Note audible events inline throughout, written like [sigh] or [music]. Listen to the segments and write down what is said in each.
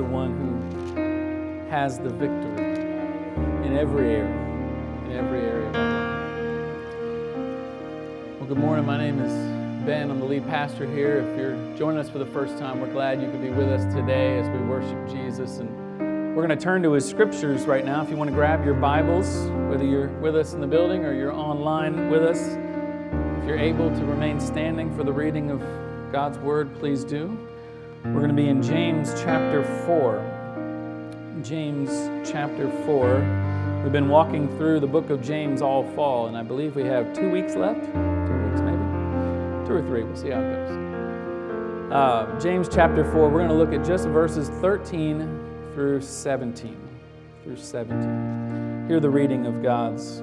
the one who has the victory in every area, in every area of our life. Well, good morning. My name is Ben. I'm the lead pastor here. If you're joining us for the first time, we're glad you could be with us today as we worship Jesus. And we're going to turn to his scriptures right now. If you want to grab your Bibles, whether you're with us in the building or you're online with us, if you're able to remain standing for the reading of God's word, please do. We're going to be in James chapter 4. James chapter 4. We've been walking through the book of James all fall, and I believe we have two weeks left. Two weeks, maybe? Two or three. We'll see how it goes. Uh, James chapter 4, we're going to look at just verses 13 through 17. Through 17. Hear the reading of God's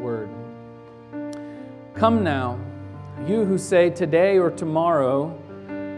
word. Come now, you who say today or tomorrow,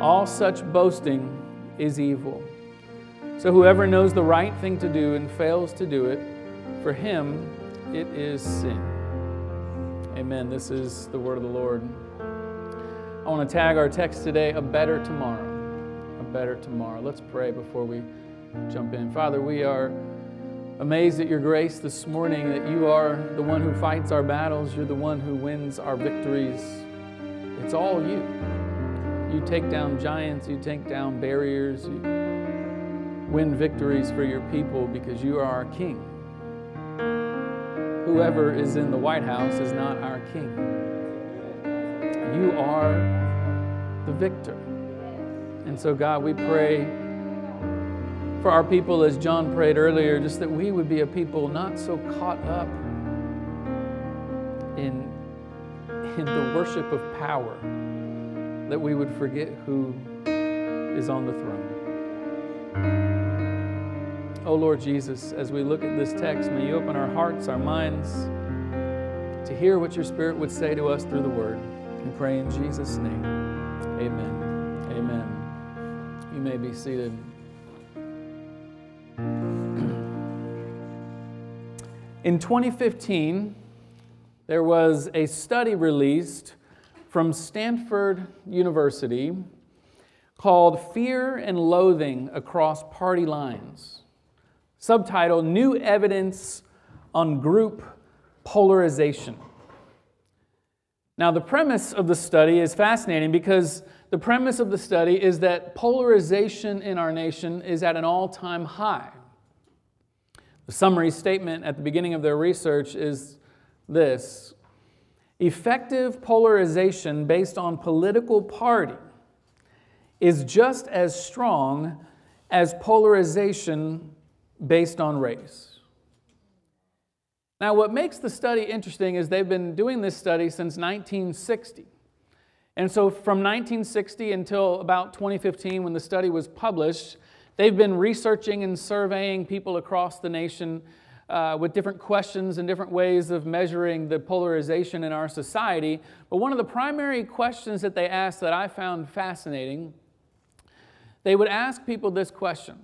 All such boasting is evil. So whoever knows the right thing to do and fails to do it, for him it is sin. Amen. This is the word of the Lord. I want to tag our text today a better tomorrow. A better tomorrow. Let's pray before we jump in. Father, we are amazed at your grace this morning that you are the one who fights our battles, you're the one who wins our victories. It's all you. You take down giants, you take down barriers, you win victories for your people because you are our king. Whoever is in the White House is not our king. You are the victor. And so, God, we pray for our people, as John prayed earlier, just that we would be a people not so caught up in, in the worship of power that we would forget who is on the throne. Oh Lord Jesus, as we look at this text, may you open our hearts, our minds to hear what your Spirit would say to us through the Word. We pray in Jesus' name. Amen. Amen. You may be seated. In 2015, there was a study released from Stanford University called Fear and Loathing Across Party Lines. Subtitle New Evidence on Group Polarization. Now, the premise of the study is fascinating because the premise of the study is that polarization in our nation is at an all time high. The summary statement at the beginning of their research is this Affective polarization based on political party is just as strong as polarization based on race. Now, what makes the study interesting is they've been doing this study since 1960. And so, from 1960 until about 2015, when the study was published, they've been researching and surveying people across the nation uh, with different questions and different ways of measuring the polarization in our society. But one of the primary questions that they asked that I found fascinating, they would ask people this question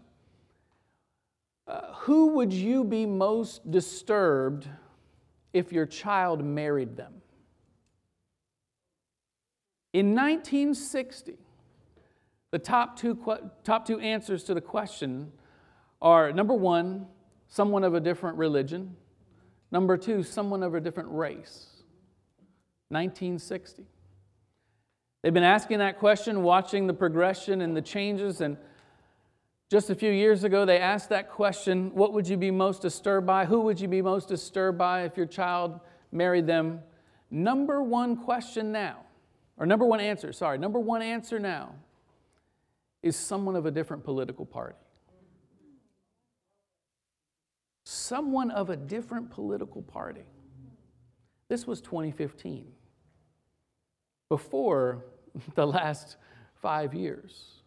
uh, Who would you be most disturbed if your child married them? In 1960, the top two, top two answers to the question are number one, someone of a different religion. Number two, someone of a different race. 1960. They've been asking that question, watching the progression and the changes. And just a few years ago, they asked that question What would you be most disturbed by? Who would you be most disturbed by if your child married them? Number one question now, or number one answer, sorry, number one answer now is someone of a different political party someone of a different political party. This was 2015, before [laughs] the last five years.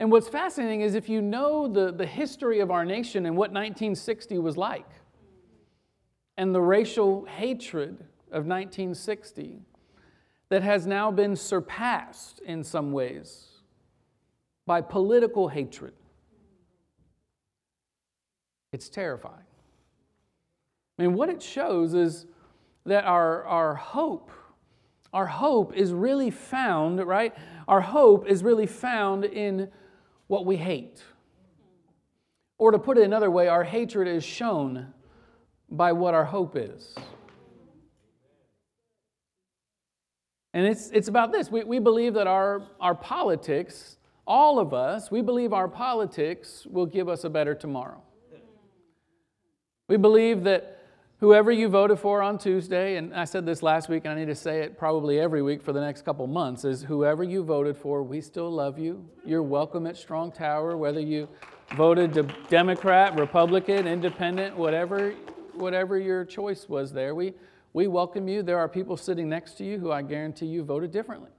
And what's fascinating is if you know the, the history of our nation and what 1960 was like, and the racial hatred of 1960 that has now been surpassed in some ways by political hatred. It's terrifying. I mean, what it shows is that our, our hope, our hope is really found, right? Our hope is really found in what we hate. Or to put it another way, our hatred is shown by what our hope is. And it's, it's about this. We, we believe that our, our politics, all of us, we believe our politics will give us a better tomorrow. We believe that whoever you voted for on Tuesday, and I said this last week, and I need to say it probably every week for the next couple months, is whoever you voted for, we still love you. You're welcome at Strong Tower, whether you voted Democrat, Republican, Independent, whatever, whatever your choice was there. We, we welcome you. There are people sitting next to you who I guarantee you voted differently,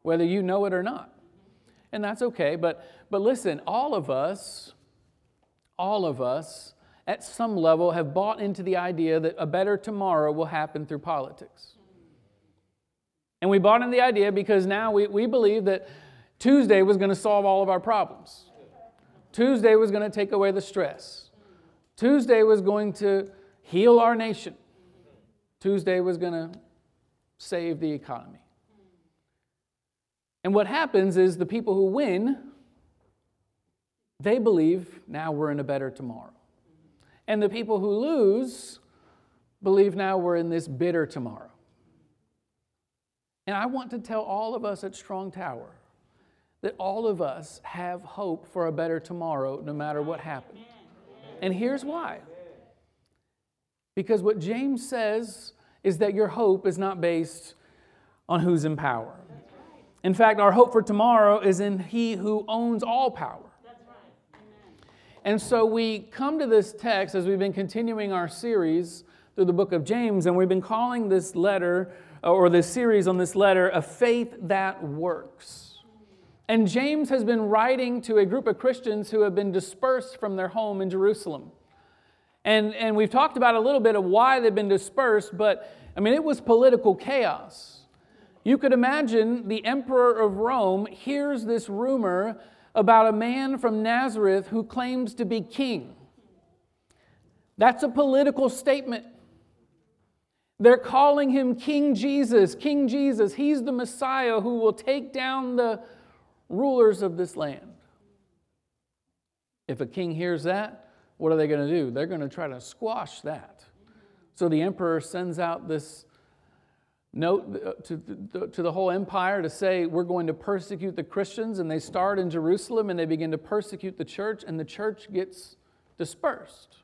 whether you know it or not. And that's okay. But, but listen, all of us, all of us, at some level have bought into the idea that a better tomorrow will happen through politics. And we bought into the idea because now we, we believe that Tuesday was going to solve all of our problems. Tuesday was going to take away the stress. Tuesday was going to heal our nation. Tuesday was going to save the economy. And what happens is the people who win, they believe now we're in a better tomorrow. And the people who lose believe now we're in this bitter tomorrow. And I want to tell all of us at Strong Tower that all of us have hope for a better tomorrow no matter what happens. And here's why. Because what James says is that your hope is not based on who's in power. In fact, our hope for tomorrow is in He who owns all power. And so we come to this text as we've been continuing our series through the book of James, and we've been calling this letter uh, or this series on this letter a faith that works. And James has been writing to a group of Christians who have been dispersed from their home in Jerusalem. And, and we've talked about a little bit of why they've been dispersed, but I mean, it was political chaos. You could imagine the emperor of Rome hears this rumor about a man from Nazareth who claims to be king. That's a political statement. They're calling him King Jesus. King Jesus, he's the Messiah who will take down the rulers of this land. If a king hears that, what are they going to do? They're going to try to squash that. So the emperor sends out this note uh, to to the whole empire to say, We're going to persecute the Christians. And they start in Jerusalem and they begin to persecute the church, and the church gets dispersed.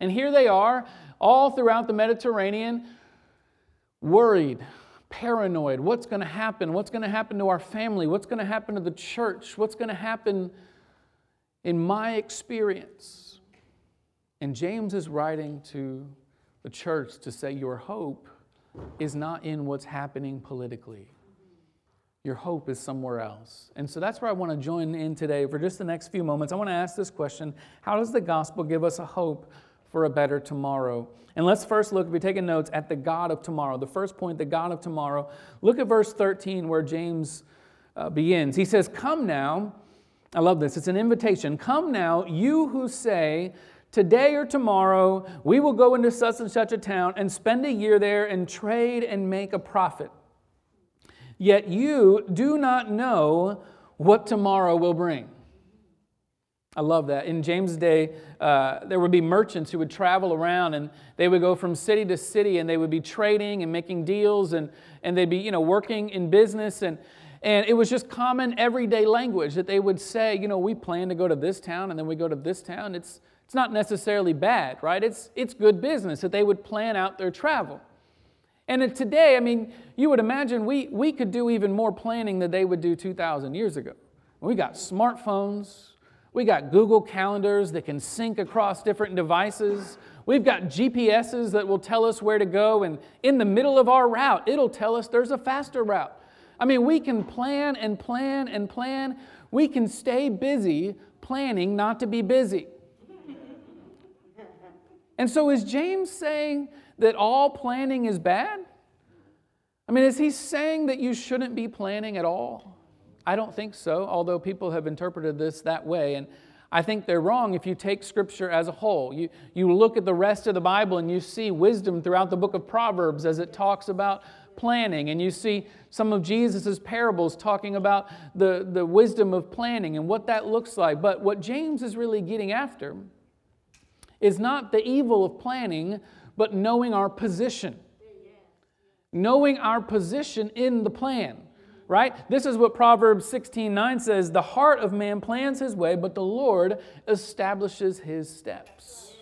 And here they are, all throughout the Mediterranean, worried, paranoid. What's going to happen? What's going to happen to our family? What's going to happen to the church? What's going to happen in my experience? And James is writing to the church to say, Your hope is not in what's happening politically. Your hope is somewhere else. And so that's where I want to join in today for just the next few moments. I want to ask this question How does the gospel give us a hope for a better tomorrow? And let's first look, if you're taking notes, at the God of tomorrow. The first point, the God of tomorrow. Look at verse 13 where James uh, begins. He says, Come now. I love this. It's an invitation. Come now, you who say, Today or tomorrow, we will go into such and such a town and spend a year there and trade and make a profit. Yet you do not know what tomorrow will bring. I love that. In James' day, uh, there would be merchants who would travel around and they would go from city to city and they would be trading and making deals and, and they'd be you know, working in business. And, and it was just common everyday language that they would say, you know, we plan to go to this town and then we go to this town. It's, it's not necessarily bad, right? It's, it's good business that they would plan out their travel. And today, I mean, you would imagine we, we could do even more planning than they would do 2,000 years ago. We got smartphones, we got Google calendars that can sync across different devices. We've got GPSs that will tell us where to go, and in the middle of our route, it'll tell us there's a faster route. I mean, we can plan and plan and plan. We can stay busy planning not to be busy. And so, is James saying that all planning is bad? I mean, is he saying that you shouldn't be planning at all? I don't think so, although people have interpreted this that way. And I think they're wrong if you take Scripture as a whole. You, you look at the rest of the Bible and you see wisdom throughout the book of Proverbs as it talks about planning, and you see some of Jesus' parables talking about the, the wisdom of planning and what that looks like. But what James is really getting after is not the evil of planning, but knowing our position. Knowing our position in the plan right? This is what Proverbs 16 9 says The heart of man plans his way, but the Lord establishes his steps.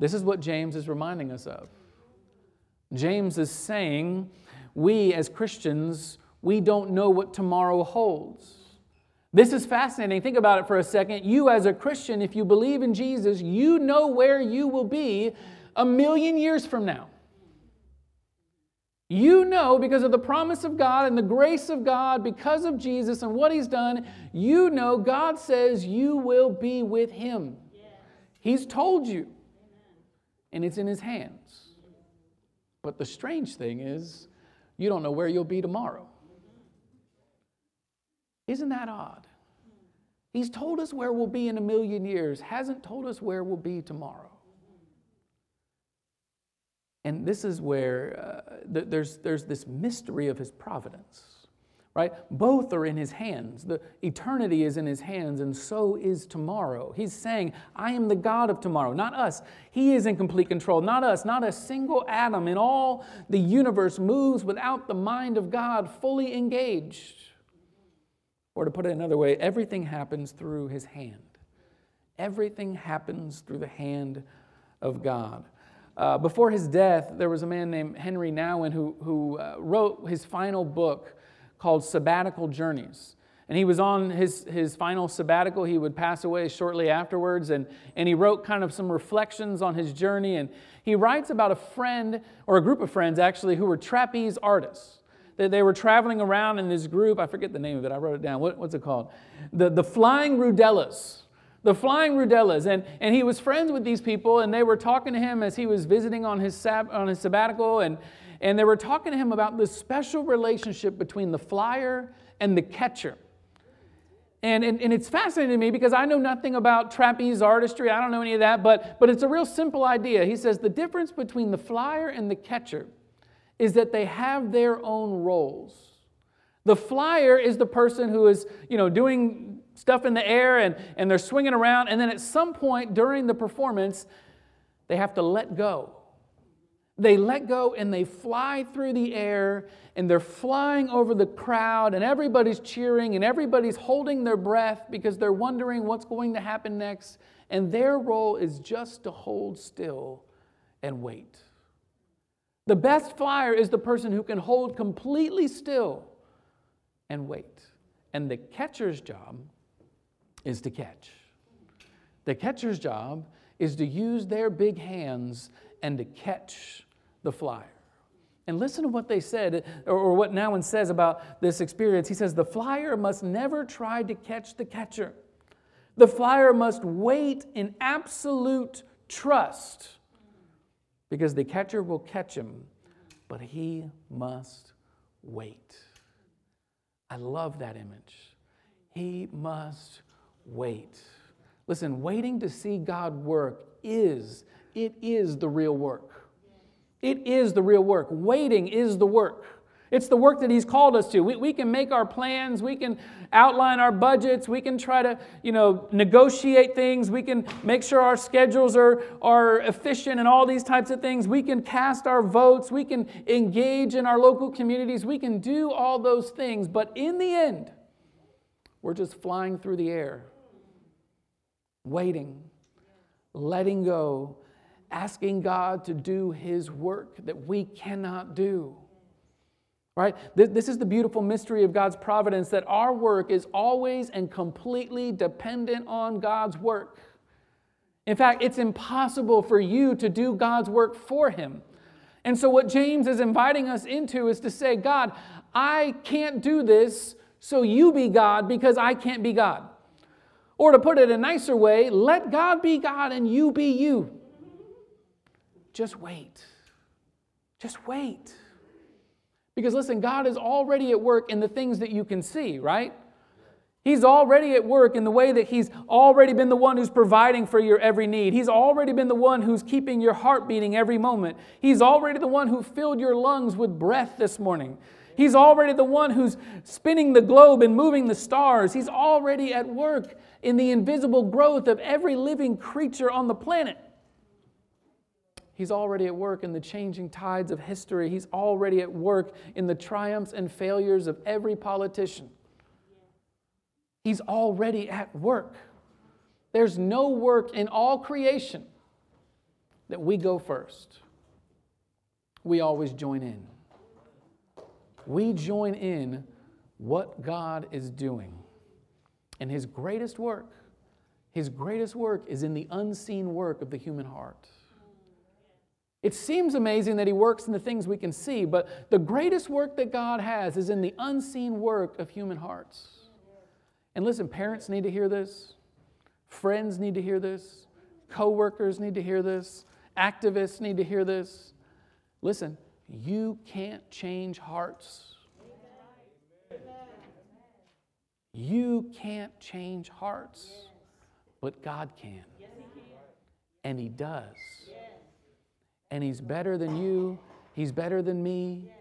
This is what James is reminding us of. James is saying, we as Christians, we don't know what tomorrow holds. This is fascinating. Think about it for a second. You, as a Christian, if you believe in Jesus, you know where you will be a million years from now. You know, because of the promise of God and the grace of God, because of Jesus and what He's done, you know God says you will be with Him. He's told you, and it's in His hands. But the strange thing is, you don't know where you'll be tomorrow. Isn't that odd? He's told us where we'll be in a million years, hasn't told us where we'll be tomorrow. And this is where uh, th- there's, there's this mystery of his providence, right? Both are in his hands. The eternity is in his hands, and so is tomorrow. He's saying, I am the God of tomorrow, not us. He is in complete control, not us. Not a single atom in all the universe moves without the mind of God fully engaged. Or to put it another way, everything happens through his hand. Everything happens through the hand of God. Uh, before his death, there was a man named Henri Nouwen who, who uh, wrote his final book called Sabbatical Journeys. And he was on his, his final sabbatical. He would pass away shortly afterwards. And, and he wrote kind of some reflections on his journey. And he writes about a friend, or a group of friends actually, who were trapeze artists. They, were traveling around in this group. I forget the name of it. I wrote it down. What, what's it called? The, the Flying Rudellas the flying rudellas. And, and he was friends with these people, and they were talking to him as he was visiting on his, sab- on his sabbatical, and, and they were talking to him about this special relationship between the flyer and the catcher. And, and, and it's fascinating to me because I know nothing about trapeze artistry, I don't know any of that, but, but it's a real simple idea. He says the difference between the flyer and the catcher is that they have their own roles. The flyer is the person who is, you know, doing stuff in the air and, and they're swinging around. And then at some point during the performance, they have to let go. They let go and they fly through the air and they're flying over the crowd and everybody's cheering and everybody's holding their breath because they're wondering what's going to happen next. And their role is just to hold still and wait. The best flyer is the person who can hold completely still and wait. And the catcher's job is to catch. The catcher's job is to use their big hands and to catch the flyer. And listen to what they said, or what Nouwen says about this experience. He says, The flyer must never try to catch the catcher. The flyer must wait in absolute trust because the catcher will catch him, but he must wait. I love that image. He must wait. Listen, waiting to see God work is, it is the real work. It is the real work. Waiting is the work. It's the work that He's called us to. We, we can make our plans, we can outline our budgets, we can try to, you know, negotiate things, we can make sure our schedules are, are efficient and all these types of things. We can cast our votes, we can engage in our local communities, we can do all those things, but in the end, we're just flying through the air waiting, letting go, asking God to do His work that we cannot do. Right? This is the beautiful mystery of God's providence that our work is always and completely dependent on God's work. In fact, it's impossible for you to do God's work for Him. And so, what James is inviting us into is to say, God, I can't do this, so you be God because I can't be God. Or to put it a nicer way, let God be God and you be you. Just wait. Just wait. Because listen, God is already at work in the things that you can see, right? He's already at work in the way that He's already been the one who's providing for your every need. He's already been the one who's keeping your heart beating every moment. He's already the one who filled your lungs with breath this morning. He's already the one who's spinning the globe and moving the stars. He's already at work in the invisible growth of every living creature on the planet. He's already at work in the changing tides of history. He's already at work in the triumphs and failures of every politician. He's already at work. There's no work in all creation that we go first. We always join in. We join in what God is doing. And His greatest work, His greatest work is in the unseen work of the human heart. It seems amazing that He works in the things we can see, but the greatest work that God has is in the unseen work of human hearts. And listen, parents need to hear this, friends need to hear this, co workers need to hear this, activists need to hear this. Listen, you can't change hearts. You can't change hearts, but God can. And He does. And He's better than you, He's better than me.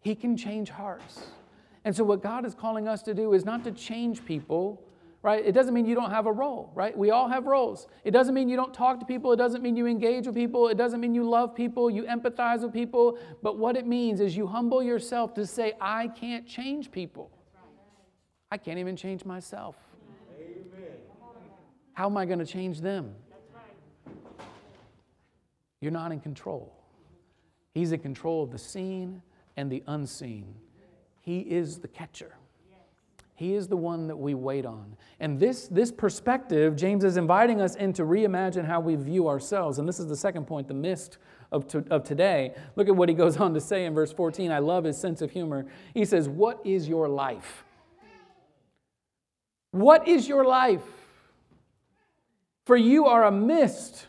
He can change hearts. And so, what God is calling us to do is not to change people, right? It doesn't mean you don't have a role, right? We all have roles. It doesn't mean you don't talk to people. It doesn't mean you engage with people. It doesn't mean you love people, you empathize with people. But what it means is you humble yourself to say, I can't change people. I can't even change myself. How am I going to change them? You're not in control. He's in control of the seen and the unseen. He is the catcher. He is the one that we wait on. And this, this perspective, James is inviting us in to reimagine how we view ourselves. And this is the second point, the mist of, to, of today. Look at what he goes on to say in verse 14. I love his sense of humor. He says, What is your life? What is your life? For you are a mist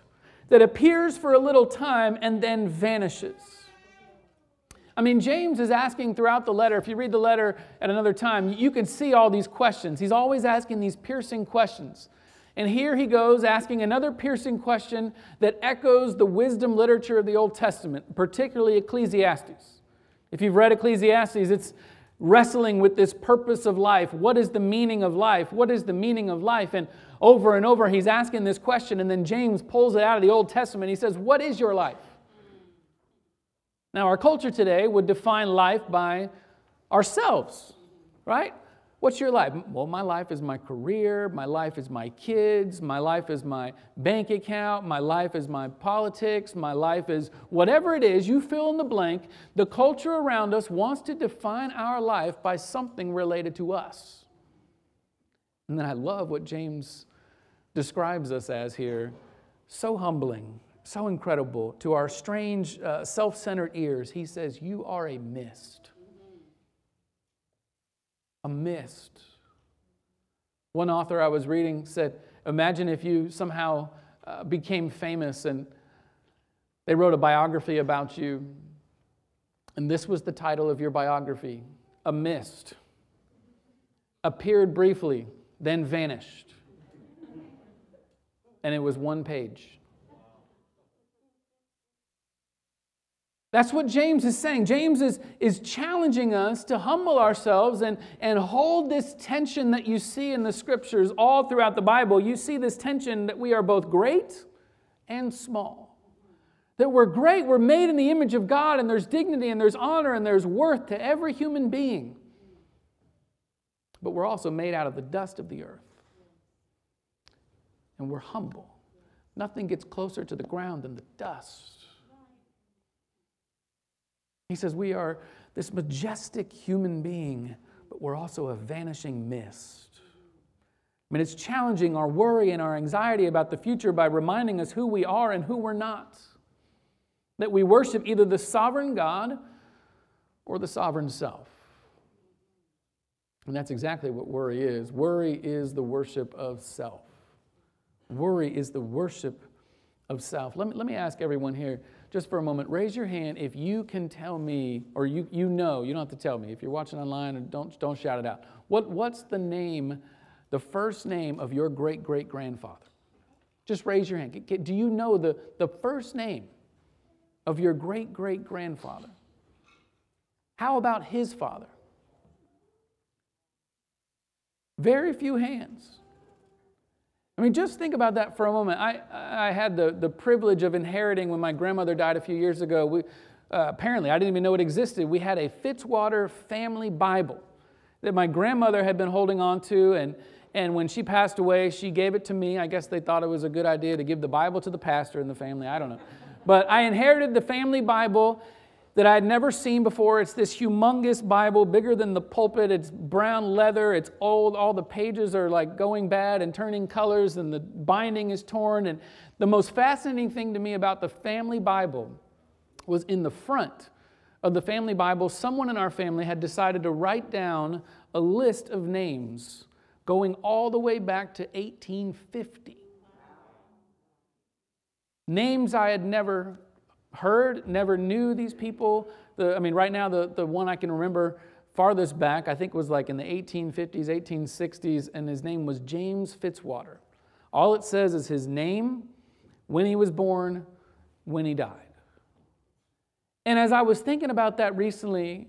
that appears for a little time and then vanishes. I mean, James is asking throughout the letter, if you read the letter at another time, you can see all these questions. He's always asking these piercing questions. And here he goes asking another piercing question that echoes the wisdom literature of the Old Testament, particularly Ecclesiastes. If you've read Ecclesiastes, it's wrestling with this purpose of life. What is the meaning of life? What is the meaning of life? And over and over, he's asking this question, and then James pulls it out of the Old Testament. He says, What is your life? Now, our culture today would define life by ourselves, right? What's your life? Well, my life is my career, my life is my kids, my life is my bank account, my life is my politics, my life is whatever it is, you fill in the blank. The culture around us wants to define our life by something related to us. And then I love what James describes us as here so humbling so incredible to our strange, uh, self centered ears. He says, You are a mist. A mist. One author I was reading said, Imagine if you somehow uh, became famous and they wrote a biography about you, and this was the title of your biography A Mist. Appeared briefly, then vanished. And it was one page. That's what James is saying. James is, is challenging us to humble ourselves and, and hold this tension that you see in the scriptures all throughout the Bible. You see this tension that we are both great and small. That we're great, we're made in the image of God, and there's dignity and there's honor and there's worth to every human being. But we're also made out of the dust of the earth. And we're humble. Nothing gets closer to the ground than the dust. He says, We are this majestic human being, but we're also a vanishing mist. I mean, it's challenging our worry and our anxiety about the future by reminding us who we are and who we're not. that we worship either the sovereign God or the sovereign self. And that's exactly what worry is. Worry is the worship of self. Worry is the worship of self. Let me, let me ask everyone here just for a moment raise your hand if you can tell me, or you, you know, you don't have to tell me. If you're watching online, don't, don't shout it out. What, what's the name, the first name of your great great grandfather? Just raise your hand. Do you know the, the first name of your great great grandfather? How about his father? Very few hands. I mean, just think about that for a moment. I, I had the, the privilege of inheriting when my grandmother died a few years ago. We, uh, apparently, I didn't even know it existed. We had a Fitzwater family Bible that my grandmother had been holding on to. And, and when she passed away, she gave it to me. I guess they thought it was a good idea to give the Bible to the pastor in the family. I don't know. But I inherited the family Bible, that I had never seen before. It's this humongous Bible, bigger than the pulpit. It's brown leather. It's old. All the pages are like going bad and turning colors, and the binding is torn. And the most fascinating thing to me about the family Bible was in the front of the family Bible, someone in our family had decided to write down a list of names going all the way back to 1850. Names I had never heard, never knew these people. The, I mean, right now, the, the one I can remember farthest back, I think was like in the 1850s, 1860s, and his name was James Fitzwater. All it says is his name, when he was born, when he died. And as I was thinking about that recently,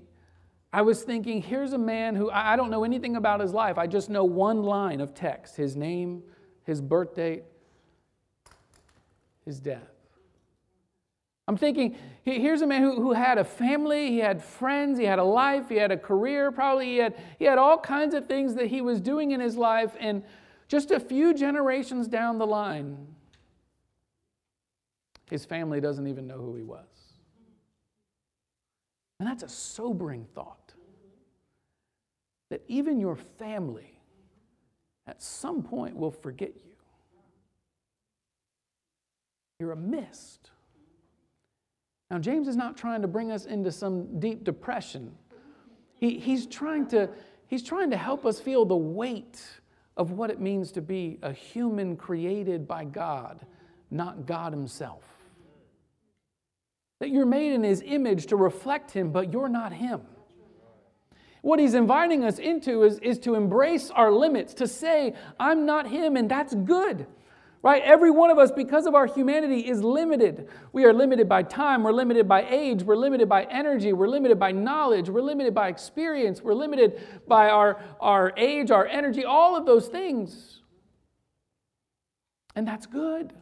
I was thinking, here's a man who I don't know anything about his life. I just know one line of text his name, his birth date, his death. I'm thinking, here's a man who, who had a family, he had friends, he had a life, he had a career, probably he had, he had all kinds of things that he was doing in his life. And just a few generations down the line, his family doesn't even know who he was. And that's a sobering thought. That even your family at some point will forget you. You're a mist. Now, James is not trying to bring us into some deep depression. He, he's, trying to, he's trying to help us feel the weight of what it means to be a human created by God, not God Himself. That you're made in His image to reflect Him, but you're not Him. What He's inviting us into is, is to embrace our limits, to say, I'm not Him, and that's good. Right? Every one of us, because of our humanity, is limited. We are limited by time, we're limited by age, we're limited by energy, we're limited by knowledge, we're limited by experience, we're limited by our, our age, our energy, all of those things. And that's good.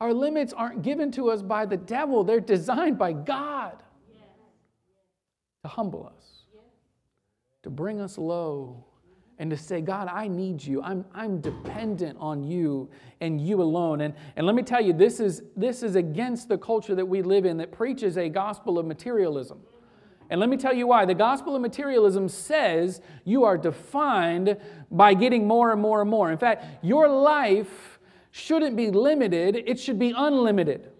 Our limits aren't given to us by the devil, they're designed by God to humble us, to bring us low and to say, God, I need you. I'm, I'm dependent on you and you alone. And, and let me tell you, this is, this is against the culture that we live in that preaches a gospel of materialism. And let me tell you why. The gospel of materialism says you are defined by getting more and more and more. In fact, your life shouldn't be limited, it should be unlimited.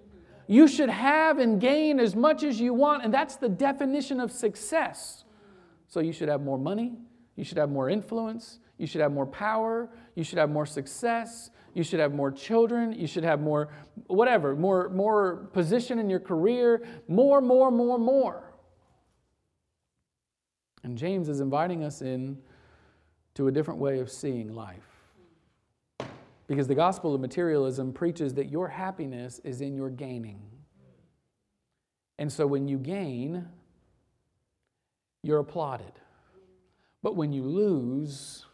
You should have and gain as much as you want, and that's the definition of success. So you should have more money, you should have more influence. You should have more power. You should have more success. You should have more children. You should have more, whatever, more, more position in your career. More, more, more, more. And James is inviting us in to a different way of seeing life. Because the gospel of materialism preaches that your happiness is in your gaining. And so when you gain, you're applauded. But when you lose,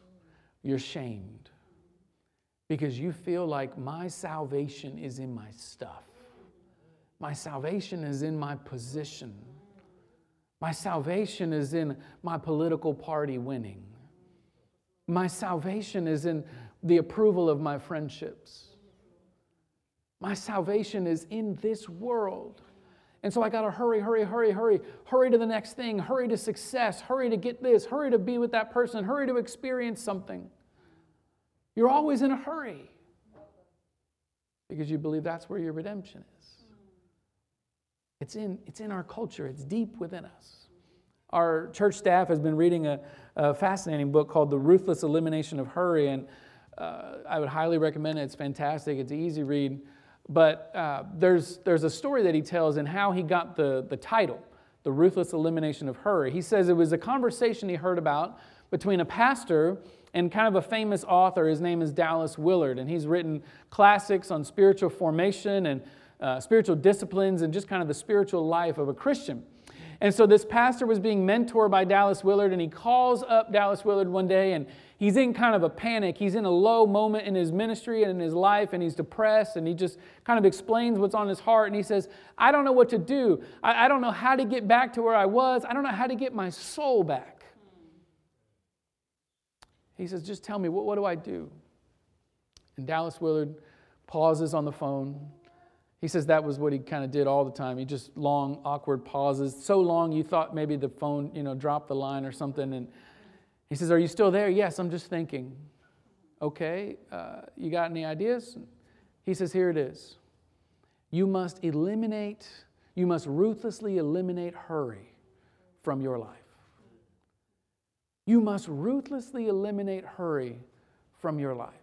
you're shamed because you feel like my salvation is in my stuff. My salvation is in my position. My salvation is in my political party winning. My salvation is in the approval of my friendships. My salvation is in this world. And so I got to hurry, hurry, hurry, hurry, hurry to the next thing, hurry to success, hurry to get this, hurry to be with that person, hurry to experience something. You're always in a hurry because you believe that's where your redemption is. It's in, it's in our culture, it's deep within us. Our church staff has been reading a, a fascinating book called The Ruthless Elimination of Hurry, and uh, I would highly recommend it. It's fantastic, it's an easy read. But uh, there's, there's a story that he tells and how he got the, the title, The Ruthless Elimination of Hurry. He says it was a conversation he heard about between a pastor and kind of a famous author. His name is Dallas Willard, and he's written classics on spiritual formation and uh, spiritual disciplines and just kind of the spiritual life of a Christian. And so this pastor was being mentored by Dallas Willard, and he calls up Dallas Willard one day, and he's in kind of a panic. He's in a low moment in his ministry and in his life, and he's depressed, and he just kind of explains what's on his heart. And he says, I don't know what to do. I, I don't know how to get back to where I was. I don't know how to get my soul back. He says, Just tell me, what, what do I do? And Dallas Willard pauses on the phone. He says that was what he kind of did all the time. He just long, awkward pauses. So long you thought maybe the phone, you know, dropped the line or something. And he says, Are you still there? Yes, I'm just thinking. Okay, uh, you got any ideas? He says, Here it is. You must eliminate, you must ruthlessly eliminate hurry from your life. You must ruthlessly eliminate hurry from your life.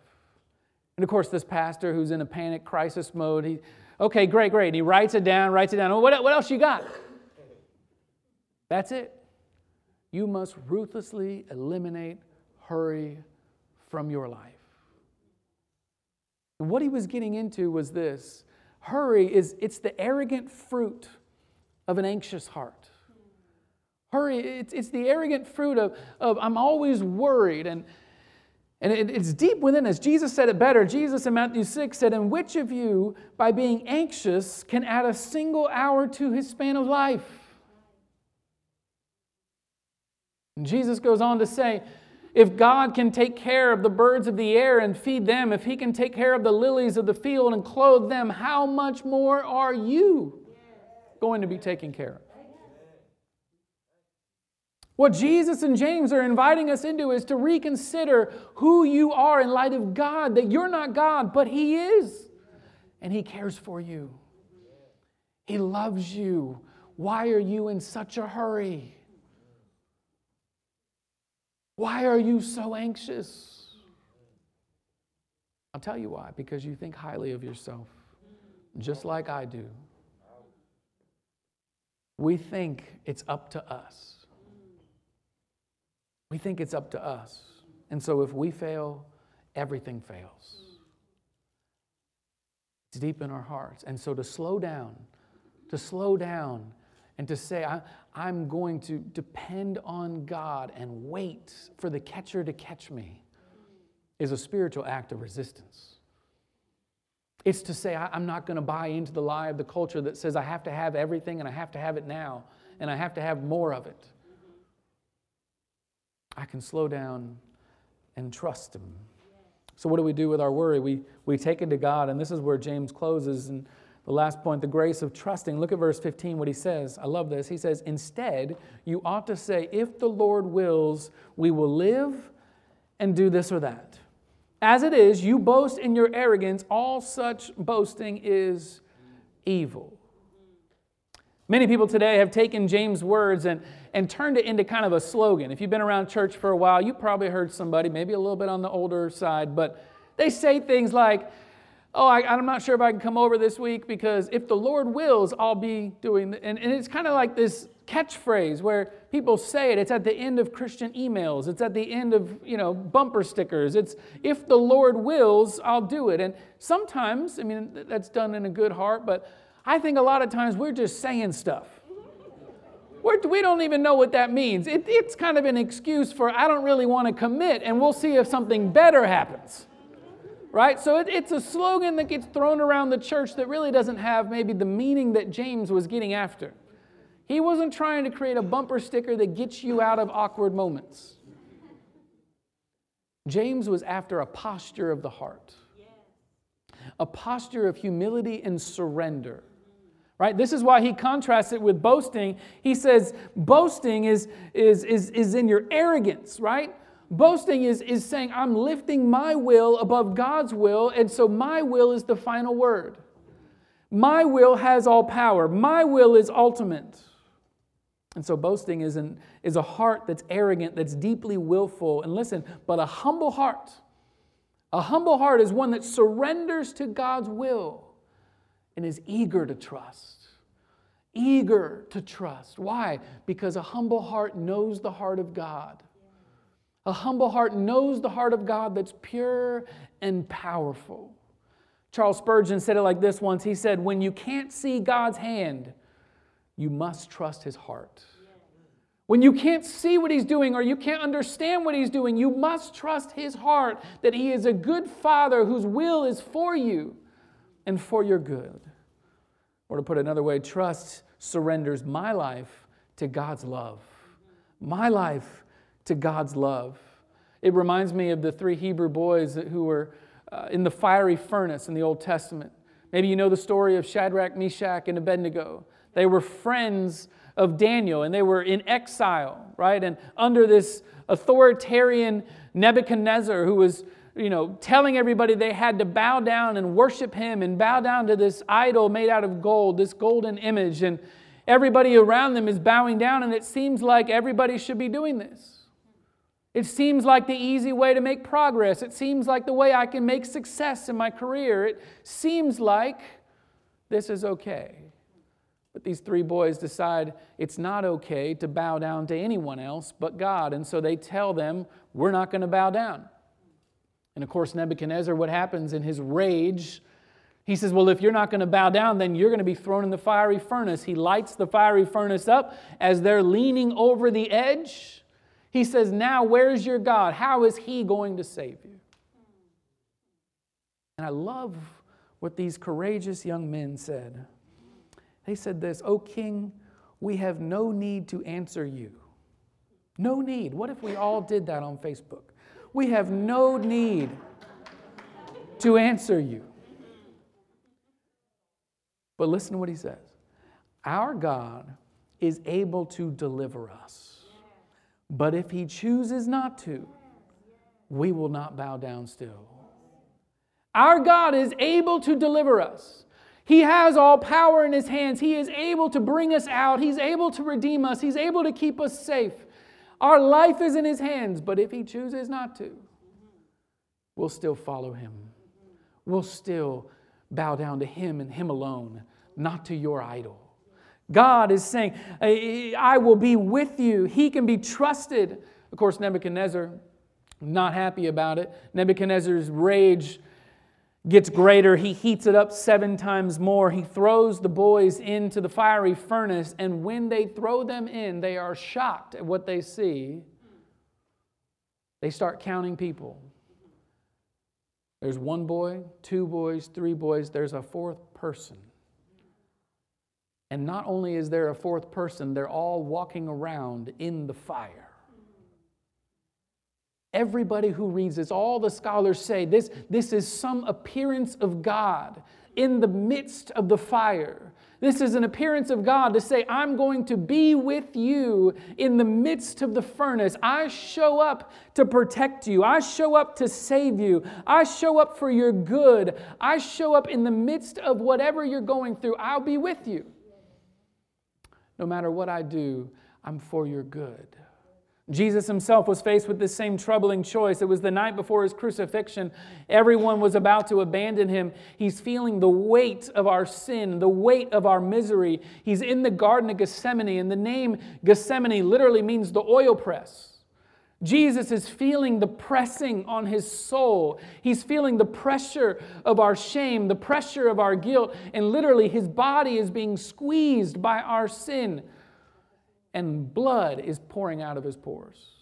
And of course, this pastor who's in a panic crisis mode, he, okay, great, great. And he writes it down, writes it down. What, what else you got? That's it. You must ruthlessly eliminate hurry from your life. And what he was getting into was this hurry is it's the arrogant fruit of an anxious heart. Hurry, it's, it's the arrogant fruit of, of I'm always worried. And, and it, it's deep within us. Jesus said it better. Jesus in Matthew 6 said, And which of you, by being anxious, can add a single hour to his span of life? And Jesus goes on to say, if God can take care of the birds of the air and feed them, if He can take care of the lilies of the field and clothe them, how much more are you going to be taken care of? What Jesus and James are inviting us into is to reconsider who you are in light of God, that you're not God, but He is. And He cares for you, He loves you. Why are you in such a hurry? Why are you so anxious? I'll tell you why because you think highly of yourself, just like I do. We think it's up to us. We think it's up to us. And so if we fail, everything fails. It's deep in our hearts. And so to slow down, to slow down and to say, I, am going to depend on God and wait for the catcher to catch me is a spiritual act of resistance. It's to say, I, I'm not going to buy into the lie of the culture that says I have to have everything and I have to have it now and I have to have more of it. I can slow down and trust Him. So, what do we do with our worry? We, we take it to God, and this is where James closes. And the last point, the grace of trusting. Look at verse 15, what he says. I love this. He says, Instead, you ought to say, If the Lord wills, we will live and do this or that. As it is, you boast in your arrogance. All such boasting is evil. Many people today have taken James' words and, and turned it into kind of a slogan. If you've been around church for a while, you probably heard somebody, maybe a little bit on the older side, but they say things like, Oh, I, am not sure if I can come over this week because if the Lord wills, I'll be doing. And, and it's kind of like this catchphrase where people say it. It's at the end of Christian emails. It's at the end of you know bumper stickers. It's if the Lord wills, I'll do it. And sometimes, I mean, that's done in a good heart, but I think a lot of times we're just saying stuff. We're, we do not even know what that means. It, it's kind of an excuse for, I don't really want to commit, and we'll see if something better happens. Right? So it, it's a slogan that gets thrown around the church that really doesn't have maybe the meaning that James was getting after. He wasn't trying to create a bumper sticker that gets you out of awkward moments. James was after a posture of the heart, a posture of humility and surrender right this is why he contrasts it with boasting he says boasting is is is, is in your arrogance right boasting is is saying i'm lifting my will above god's will and so my will is the final word My will has all power. My will is ultimate. And so boasting is, an, is a heart that's arrogant, that's deeply willful. And listen, but a humble heart, a humble heart is one that surrenders to God's will and is eager to trust. Eager to trust. Why? Because a humble heart knows the heart of God. A humble heart knows the heart of God that's pure and powerful. Charles Spurgeon said it like this once. He said, When you can't see God's hand, you must trust his heart. When you can't see what he's doing or you can't understand what he's doing, you must trust his heart that he is a good father whose will is for you and for your good. Or to put it another way, trust surrenders my life to God's love. My life to God's love. It reminds me of the three Hebrew boys who were uh, in the fiery furnace in the Old Testament. Maybe you know the story of Shadrach, Meshach, and Abednego. They were friends of Daniel and they were in exile, right? And under this authoritarian Nebuchadnezzar who was you know, telling everybody they had to bow down and worship him and bow down to this idol made out of gold, this golden image. And everybody around them is bowing down, and it seems like everybody should be doing this. It seems like the easy way to make progress. It seems like the way I can make success in my career. It seems like this is okay. But these three boys decide it's not okay to bow down to anyone else but God. And so they tell them, We're not going to bow down. And of course, Nebuchadnezzar, what happens in his rage? He says, Well, if you're not going to bow down, then you're going to be thrown in the fiery furnace. He lights the fiery furnace up as they're leaning over the edge. He says, Now, where's your God? How is he going to save you? And I love what these courageous young men said. They said this, O king, we have no need to answer you. No need. What if we all did that on Facebook? We have no need to answer you. But listen to what he says Our God is able to deliver us. But if he chooses not to, we will not bow down still. Our God is able to deliver us. He has all power in his hands. He is able to bring us out. He's able to redeem us. He's able to keep us safe. Our life is in His hands, but if He chooses not to, we'll still follow Him. We'll still bow down to Him and Him alone, not to your idol. God is saying, I will be with you. He can be trusted. Of course, Nebuchadnezzar, not happy about it. Nebuchadnezzar's rage gets greater. He heats it up seven times more. He throws the boys into the fiery furnace, and when they throw them in, they are shocked at what they see. They start counting people. There's one boy, two boys, three boys, there's a fourth person. And not only is there a fourth person, they're all walking around in the fire. Everybody who reads this, all the scholars say this, this is some appearance of God in the midst of the fire. This is an appearance of God to say, I'm going to be with you in the midst of the furnace. I show up to protect you. I show up to save you. I show up for your good. I show up in the midst of whatever you're going through. I'll be with you. No matter what I do, I'm for your good. Jesus himself was faced with this same troubling choice. It was the night before his crucifixion. Everyone was about to abandon him. He's feeling the weight of our sin, the weight of our misery. He's in the Garden of Gethsemane, and the name Gethsemane literally means the oil press. Jesus is feeling the pressing on his soul. He's feeling the pressure of our shame, the pressure of our guilt, and literally his body is being squeezed by our sin and blood is pouring out of his pores.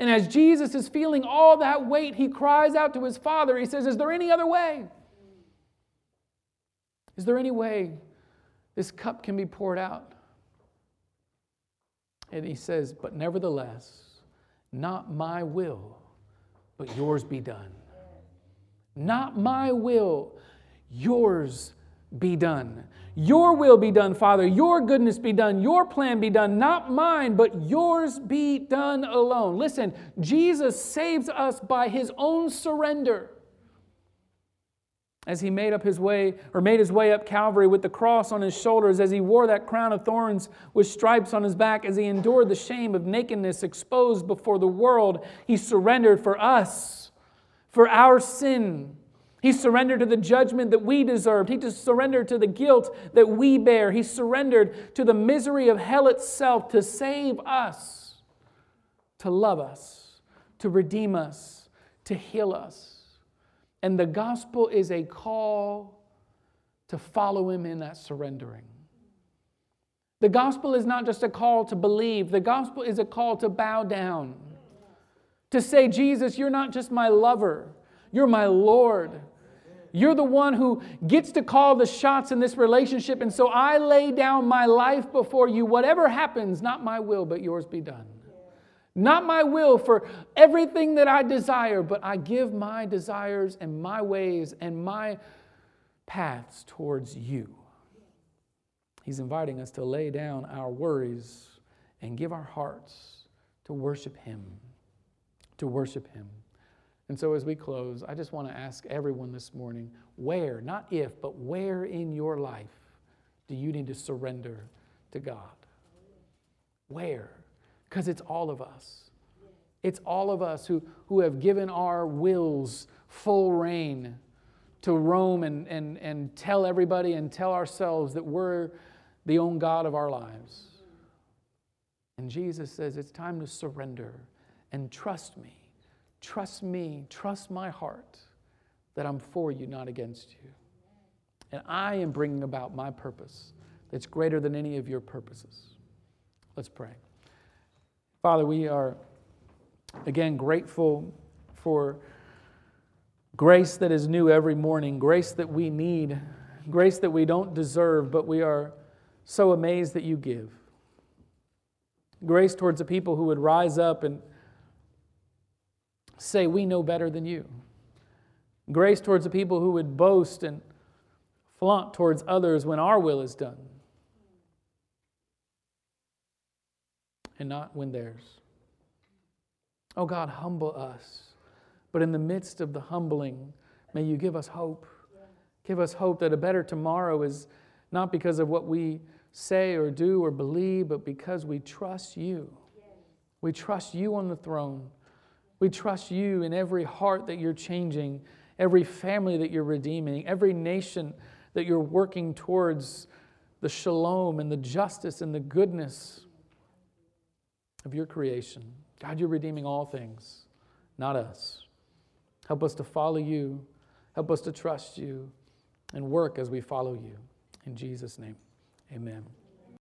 And as Jesus is feeling all that weight, he cries out to his Father. He says, Is there any other way? Is there any way this cup can be poured out? And he says, But nevertheless, not my will, but yours be done. Not my will, yours be done. Your will be done, Father. Your goodness be done. Your plan be done. Not mine, but yours be done alone. Listen, Jesus saves us by his own surrender. As he made up his way or made his way up Calvary with the cross on his shoulders, as he wore that crown of thorns with stripes on his back, as he endured the shame of nakedness exposed before the world, he surrendered for us, for our sin. He surrendered to the judgment that we deserved. He just surrendered to the guilt that we bear. He surrendered to the misery of hell itself to save us, to love us, to redeem us, to heal us. And the gospel is a call to follow him in that surrendering. The gospel is not just a call to believe, the gospel is a call to bow down. To say, Jesus, you're not just my lover, you're my Lord. You're the one who gets to call the shots in this relationship. And so I lay down my life before you. Whatever happens, not my will, but yours be done. Not my will for everything that I desire, but I give my desires and my ways and my paths towards you. He's inviting us to lay down our worries and give our hearts to worship Him. To worship Him. And so, as we close, I just want to ask everyone this morning where, not if, but where in your life do you need to surrender to God? Where? Because it's all of us. It's all of us who, who have given our wills full rein to roam and, and, and tell everybody and tell ourselves that we're the own God of our lives. And Jesus says it's time to surrender and trust me. Trust me, trust my heart that I'm for you, not against you. And I am bringing about my purpose that's greater than any of your purposes. Let's pray. Father, we are again grateful for grace that is new every morning, grace that we need, grace that we don't deserve, but we are so amazed that you give. Grace towards the people who would rise up and say, We know better than you. Grace towards the people who would boast and flaunt towards others when our will is done. And not when theirs. Oh God, humble us. But in the midst of the humbling, may you give us hope. Give us hope that a better tomorrow is not because of what we say or do or believe, but because we trust you. We trust you on the throne. We trust you in every heart that you're changing, every family that you're redeeming, every nation that you're working towards the shalom and the justice and the goodness of your creation. God, you're redeeming all things, not us. Help us to follow you. Help us to trust you and work as we follow you. In Jesus' name, amen.